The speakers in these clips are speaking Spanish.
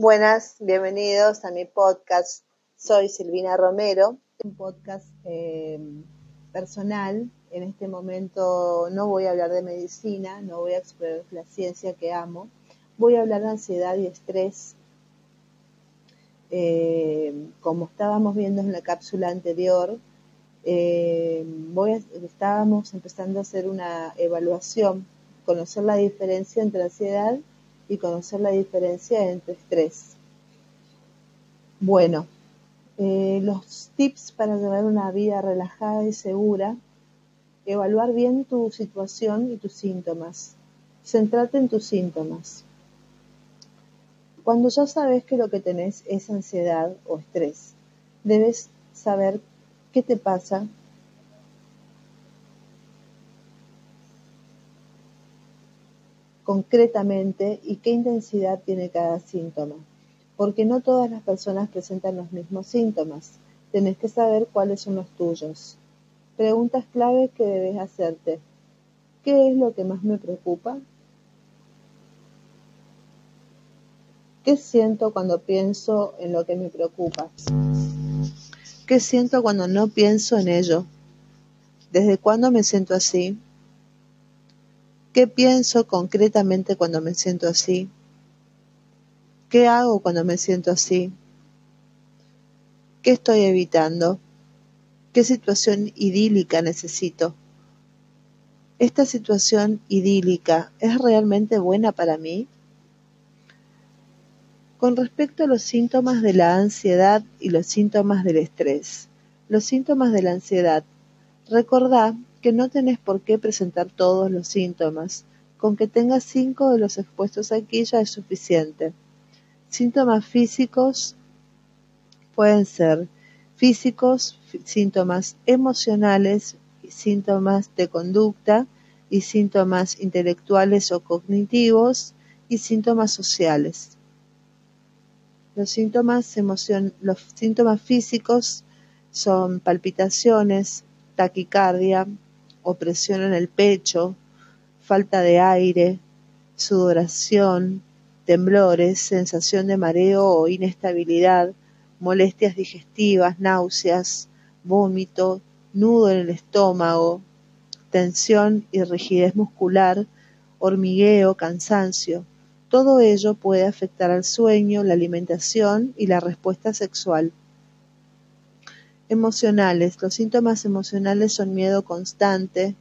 Buenas, bienvenidos a mi podcast. Soy Silvina Romero, un podcast eh, personal. En este momento no voy a hablar de medicina, no voy a explorar la ciencia que amo. Voy a hablar de ansiedad y estrés. Eh, como estábamos viendo en la cápsula anterior, eh, voy estábamos empezando a hacer una evaluación, conocer la diferencia entre ansiedad conocer la diferencia entre estrés. Bueno, eh, los tips para llevar una vida relajada y segura, evaluar bien tu situación y tus síntomas. Centrate en tus síntomas. Cuando ya sabes que lo que tenés es ansiedad o estrés, debes saber qué te pasa concretamente y qué intensidad tiene cada síntoma, porque no todas las personas presentan los mismos síntomas. Tenés que saber cuáles son los tuyos. Preguntas clave que debes hacerte. ¿Qué es lo que más me preocupa? ¿Qué siento cuando pienso en lo que me preocupa? ¿Qué siento cuando no pienso en ello? ¿Desde cuándo me siento así? ¿Qué pienso concretamente cuando me siento así? ¿Qué hago cuando me siento así? ¿Qué estoy evitando? ¿Qué situación idílica necesito? ¿Esta situación idílica es realmente buena para mí? Con respecto a los síntomas de la ansiedad y los síntomas del estrés, los síntomas de la ansiedad, recordá que no tenés por qué presentar todos los síntomas. Con que tengas cinco de los expuestos aquí ya es suficiente. Síntomas físicos pueden ser físicos, síntomas emocionales, síntomas de conducta y síntomas intelectuales o cognitivos y síntomas sociales. Los síntomas, los síntomas físicos son palpitaciones, taquicardia, opresión en el pecho, falta de aire, sudoración, temblores, sensación de mareo o inestabilidad, molestias digestivas, náuseas, vómito, nudo en el estómago, tensión y rigidez muscular, hormigueo, cansancio. Todo ello puede afectar al sueño, la alimentación y la respuesta sexual. Emocionales. Los síntomas emocionales son miedo constante,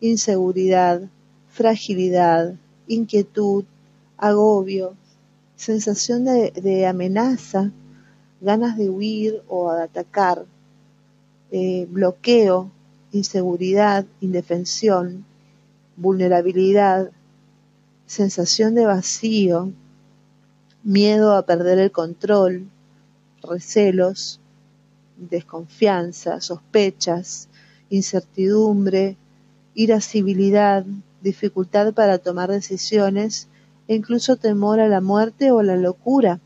inseguridad, fragilidad, inquietud, agobio, sensación de, amenaza, ganas de huir o de atacar, eh, bloqueo, inseguridad, indefensión, vulnerabilidad, sensación de vacío, miedo a perder el control, recelos, desconfianza, sospechas, incertidumbre, irascibilidad, dificultad para tomar decisiones e incluso temor a la muerte o la locura.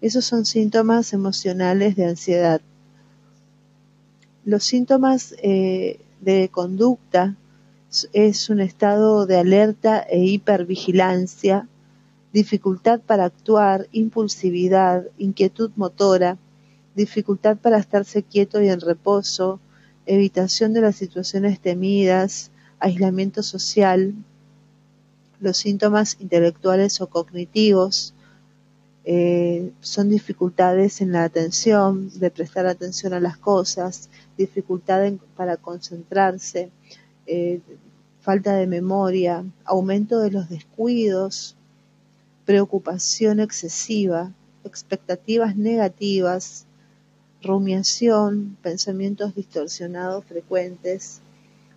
Esos son síntomas emocionales de ansiedad. Los síntomas eh, de conducta es un estado de alerta e hipervigilancia, dificultad para actuar, impulsividad, inquietud motora, dificultad para estarse quieto y en reposo, evitación de las situaciones temidas, aislamiento social, los síntomas intelectuales o cognitivos, eh, son dificultades en la atención, de prestar atención a las cosas, dificultad para concentrarse, eh, falta de memoria, aumento de los descuidos, preocupación excesiva, expectativas negativas, rumiación, pensamientos distorsionados frecuentes,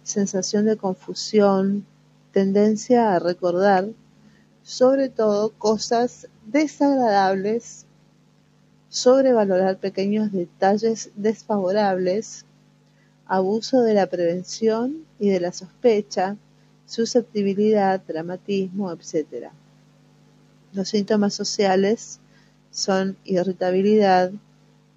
sensación de confusión, tendencia a recordar, sobre todo cosas desagradables, sobrevalorar pequeños detalles desfavorables, abuso de la prevención y de la sospecha, susceptibilidad, dramatismo, etc. Los síntomas sociales son irritabilidad,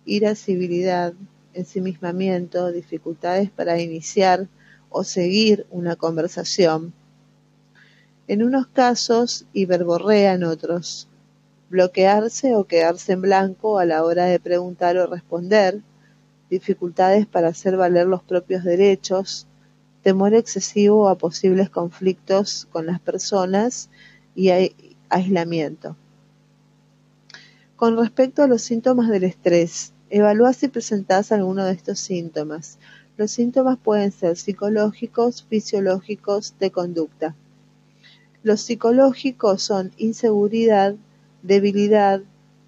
irascibilidad, ensimismamiento, dificultades para iniciar o seguir una conversación. En unos casos y verborrea en otros. bloquearse o quedarse en blanco a la hora de preguntar o responder, dificultades para hacer valer los propios derechos, temor excesivo a posibles conflictos con las personas y aislamiento. Con respecto a los síntomas del estrés, evalúa si presentás alguno de estos síntomas. Los síntomas pueden ser psicológicos, fisiológicos, de conducta. Los psicológicos son inseguridad, debilidad,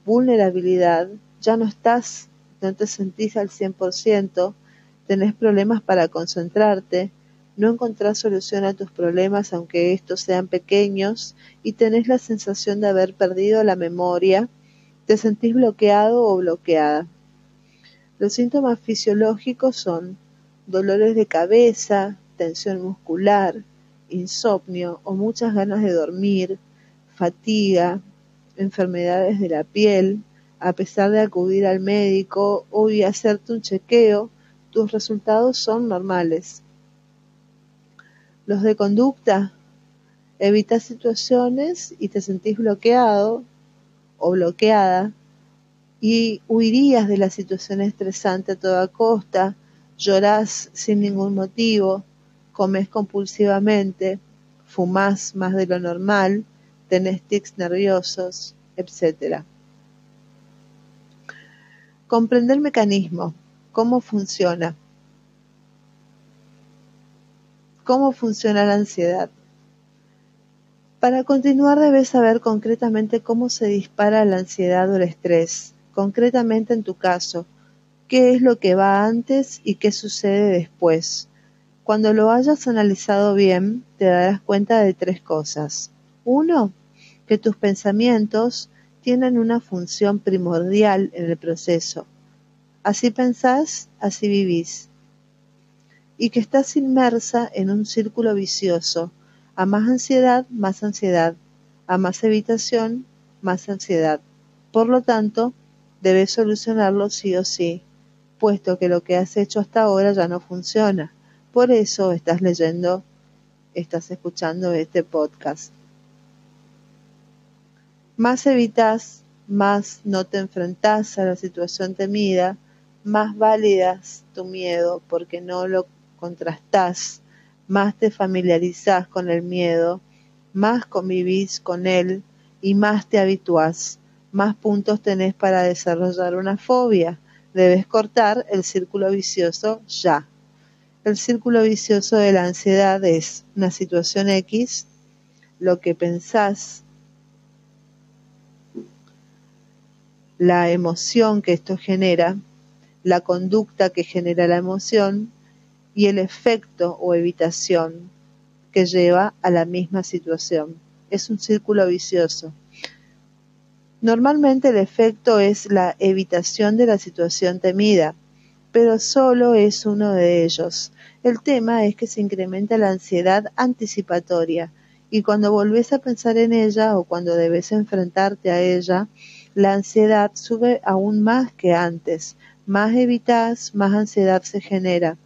vulnerabilidad, ya no estás, no te sentís al 100%, tenés problemas para concentrarte, no encontrás solución a tus problemas aunque estos sean pequeños y tenés la sensación de haber perdido la memoria, te sentís bloqueado o bloqueada. Los síntomas fisiológicos son dolores de cabeza, tensión muscular, insomnio o muchas ganas de dormir, fatiga, enfermedades de la piel, a pesar de acudir al médico o y hacerte un chequeo, tus resultados son normales. Los de conducta, evitas situaciones y te sentís bloqueado o bloqueada y huirías de la situación estresante a toda costa, llorás sin ningún motivo, comes compulsivamente, fumás más de lo normal, tenés tics nerviosos, etc. Comprender el mecanismo, cómo funciona. ¿Cómo funciona la ansiedad? Para continuar debes saber concretamente cómo se dispara la ansiedad o el estrés, concretamente en tu caso, qué es lo que va antes y qué sucede después. Cuando lo hayas analizado bien, te darás cuenta de tres cosas. Uno, que tus pensamientos tienen una función primordial en el proceso. Así pensás, así vivís. Y que estás inmersa en un círculo vicioso. A más ansiedad, más ansiedad. A más evitación, más ansiedad. Por lo tanto, debes solucionarlo sí o sí, puesto que lo que has hecho hasta ahora ya no funciona. Por eso estás leyendo, estás escuchando este podcast. Más evitas, más no te enfrentas a la situación temida, más válidas tu miedo porque no lo contrastás, más te familiarizás con el miedo, más convivís con él y más te habituás, más puntos tenés para desarrollar una fobia. Debes cortar el círculo vicioso ya. El círculo vicioso de la ansiedad es una situación X, lo que pensás la emoción que esto genera, la conducta que genera la emoción y el efecto o evitación que lleva a la misma situación. Es un círculo vicioso. Normalmente el efecto es la evitación de la situación temida, pero solo es uno de ellos. El tema es que se incrementa la ansiedad anticipatoria y cuando volvés a pensar en ella o cuando debes enfrentarte a ella, la ansiedad sube aún más que antes. Más evitas, más ansiedad se genera.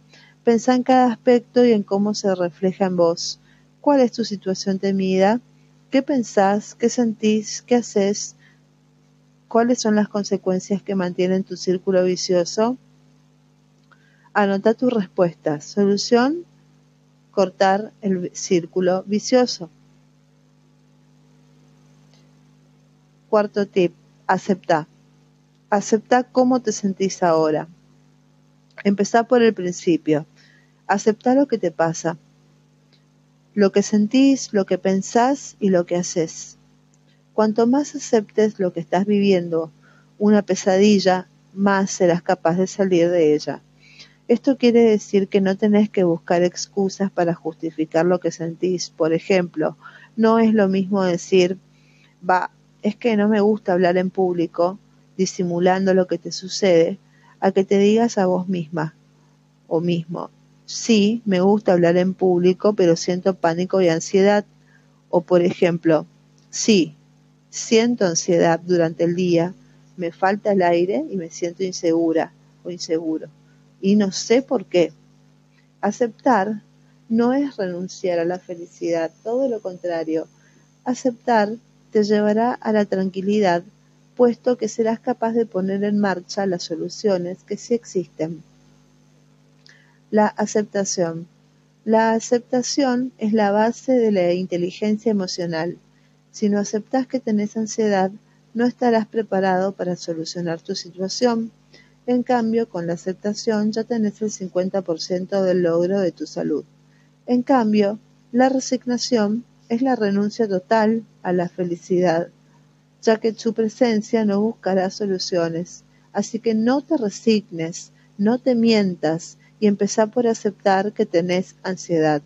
Pensá en cada aspecto y en cómo se refleja en vos. ¿Cuál es tu situación temida? ¿Qué pensás? ¿Qué sentís? ¿Qué haces? ¿Cuáles son las consecuencias que mantienen tu círculo vicioso? Anota tu respuesta. Solución, cortar el círculo vicioso. Cuarto tip, acepta. Acepta cómo te sentís ahora. Empezá por el principio. Acepta lo que te pasa. Lo que sentís, lo que pensás y lo que haces. Cuanto más aceptes lo que estás viviendo, una pesadilla, más serás capaz de salir de ella. Esto quiere decir que no tenés que buscar excusas para justificar lo que sentís. Por ejemplo, no es lo mismo decir, va, es que no me gusta hablar en público, disimulando lo que te sucede, a que te digas a vos misma o mismo, sí, me gusta hablar en público, pero siento pánico y ansiedad. O por ejemplo, sí, siento ansiedad durante el día, me falta el aire y me siento insegura o inseguro. Y no sé por qué. Aceptar no es renunciar a la felicidad, todo lo contrario. Aceptar te llevará a la tranquilidad puesto que serás capaz de poner en marcha las soluciones que sí existen. La aceptación. La aceptación es la base de la inteligencia emocional. Si no aceptas que tenés ansiedad, no estarás preparado para solucionar tu situación. En cambio, con la aceptación ya tenés el 50% del logro de tu salud. En cambio, la resignación es la renuncia total a la felicidad, ya que su presencia no buscará soluciones. Así que no te resignes, no te mientas y empezá por aceptar que tenés ansiedad.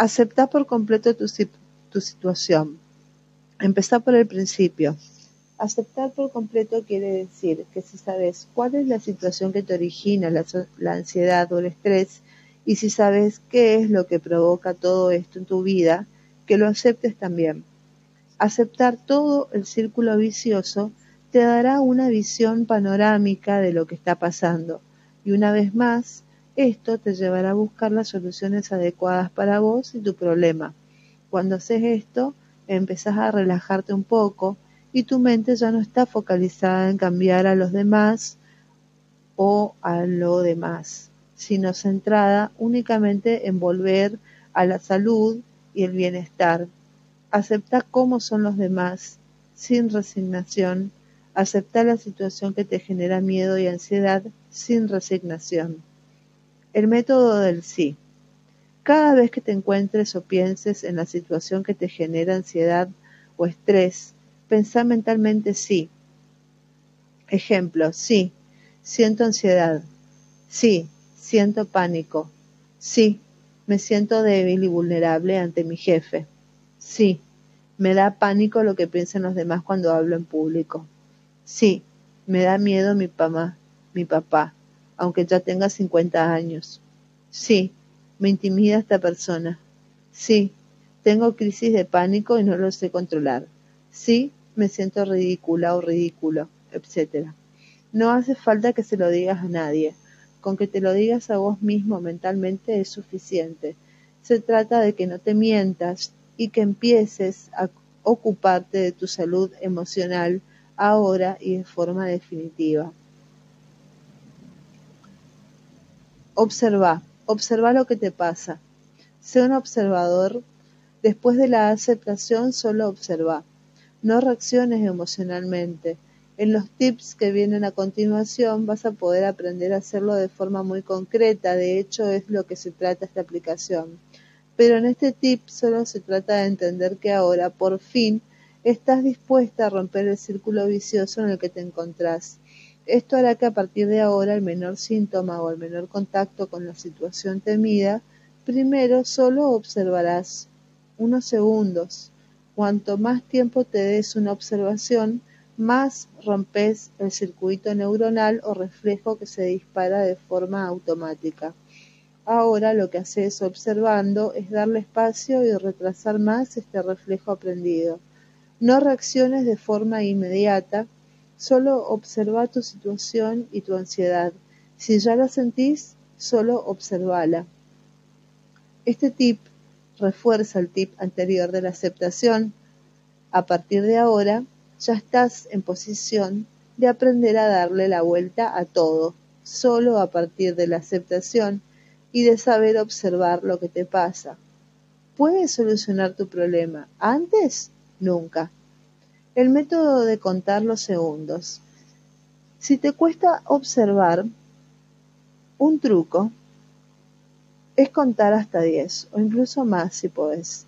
Acepta por completo tu, tu situación. Empezá por el principio. Aceptar por completo quiere decir que si sabes cuál es la situación que te origina la, la, ansiedad o el estrés y si sabes qué es lo que provoca todo esto en tu vida, que lo aceptes también. Aceptar todo el círculo vicioso te dará una visión panorámica de lo que está pasando y una vez más esto te llevará a buscar las soluciones adecuadas para vos y tu problema. Cuando haces esto, empezás a relajarte un poco, y tu mente ya no está focalizada en cambiar a los demás o a lo demás, sino centrada únicamente en volver a la salud y el bienestar. Acepta cómo son los demás, sin resignación. Acepta la situación que te genera miedo y ansiedad, sin resignación. El método del sí. Cada vez que te encuentres o pienses en la situación que te genera ansiedad o estrés, Pensá mentalmente sí. Ejemplo, sí, siento ansiedad. Sí, siento pánico. Sí, me siento débil y vulnerable ante mi jefe. Sí, me da pánico lo que piensan los demás cuando hablo en público. Sí, me da miedo mi mamá, mi papá, aunque ya tenga 50 años. Sí, me intimida esta persona. Sí, tengo crisis de pánico y no lo sé controlar. Sí, me siento ridícula o ridículo, etc. No hace falta que se lo digas a nadie. Con que te lo digas a vos mismo mentalmente es suficiente. Se trata de que no te mientas y que empieces a ocuparte de tu salud emocional ahora y de forma definitiva. Observa, observa lo que te pasa. Sé un observador. Después de la aceptación, solo observa. No reacciones emocionalmente. En los tips que vienen a continuación vas a poder aprender a hacerlo de forma muy concreta, de hecho es lo que se trata esta aplicación. Pero en este tip solo se trata de entender que ahora, por fin, estás dispuesta a romper el círculo vicioso en el que te encontrás. Esto hará que a partir de ahora el menor síntoma o el menor contacto con la situación temida, primero solo observarás unos segundos, Cuanto más tiempo te des una observación, más rompes el circuito neuronal o reflejo que se dispara de forma automática. Ahora lo que haces observando es darle espacio y retrasar más este reflejo aprendido. No reacciones de forma inmediata, solo observa tu situación y tu ansiedad. Si ya la sentís, solo observala. Este tip refuerza el tip anterior de la aceptación. A partir de ahora, ya estás en posición de aprender a darle la vuelta a todo, solo a partir de la aceptación y de saber observar lo que te pasa. ¿Puedes solucionar tu problema antes? Nunca. El método de contar los segundos. Si te cuesta observar, un truco es contar hasta 10 o incluso más si podés.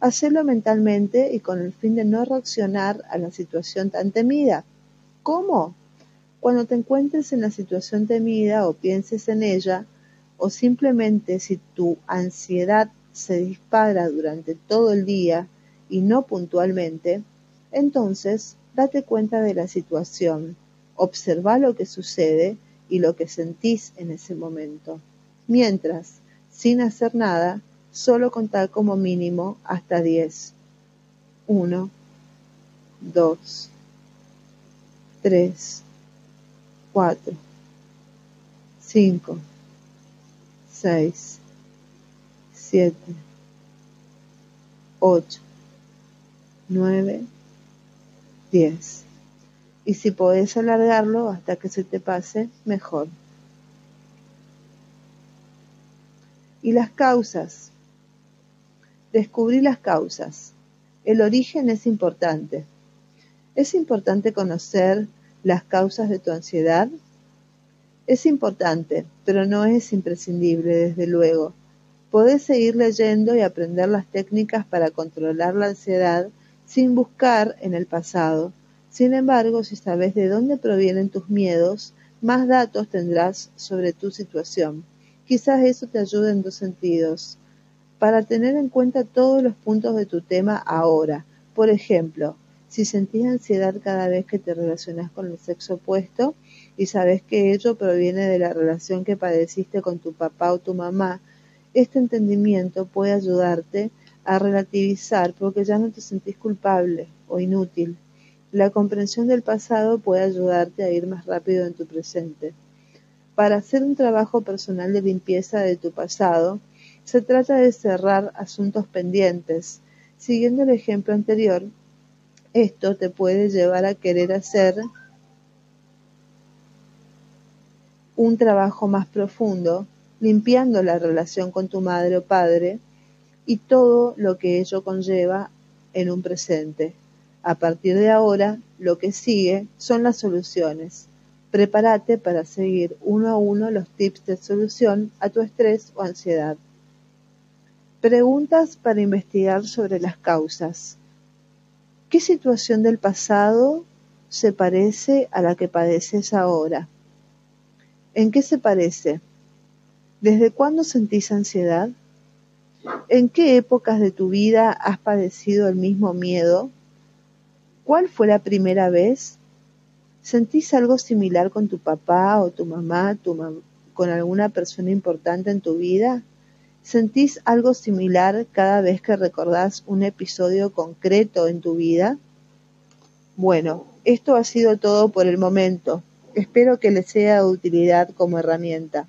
Hacerlo mentalmente y con el fin de no reaccionar a la situación tan temida. ¿Cómo? Cuando te encuentres en la situación temida o pienses en ella, o simplemente si tu ansiedad se dispara durante todo el día y no puntualmente, entonces date cuenta de la situación, observa lo que sucede y lo que sentís en ese momento. Mientras, sin hacer nada, solo contar como mínimo hasta 10. 1, 2, 3, 4, 5, 6, 7, 8, 9, 10. Y si podés alargarlo hasta que se te pase, mejor. Y las causas. Descubrí las causas. El origen es importante. Es importante conocer las causas de tu ansiedad. Es importante, pero no es imprescindible, desde luego. Podés seguir leyendo y aprender las técnicas para controlar la ansiedad sin buscar en el pasado. Sin embargo, si sabes de dónde provienen tus miedos, más datos tendrás sobre tu situación. Quizás eso te ayude en dos sentidos. Para tener en cuenta todos los puntos de tu tema ahora. Por ejemplo, si sentís ansiedad cada vez que te relacionas con el sexo opuesto y sabes que ello proviene de la relación que padeciste con tu papá o tu mamá, este entendimiento puede ayudarte a relativizar porque ya no te sentís culpable o inútil. La comprensión del pasado puede ayudarte a ir más rápido en tu presente. Para hacer un trabajo personal de limpieza de tu pasado, se trata de cerrar asuntos pendientes. Siguiendo el ejemplo anterior, esto te puede llevar a querer hacer un trabajo más profundo, limpiando la relación con tu madre o padre y todo lo que ello conlleva en un presente. A partir de ahora, lo que sigue son las soluciones. Prepárate para seguir uno a uno los tips de solución a tu estrés o ansiedad. Preguntas para investigar sobre las causas. ¿Qué situación del pasado se parece a la que padeces ahora? ¿En qué se parece? ¿Desde cuándo sentís ansiedad? ¿En qué épocas de tu vida has padecido el mismo miedo? ¿Cuál fue la primera vez ¿Sentís algo similar con tu papá o tu mamá, con alguna persona importante en tu vida? ¿Sentís algo similar cada vez que recordás un episodio concreto en tu vida? Bueno, esto ha sido todo por el momento. Espero que les sea de utilidad como herramienta.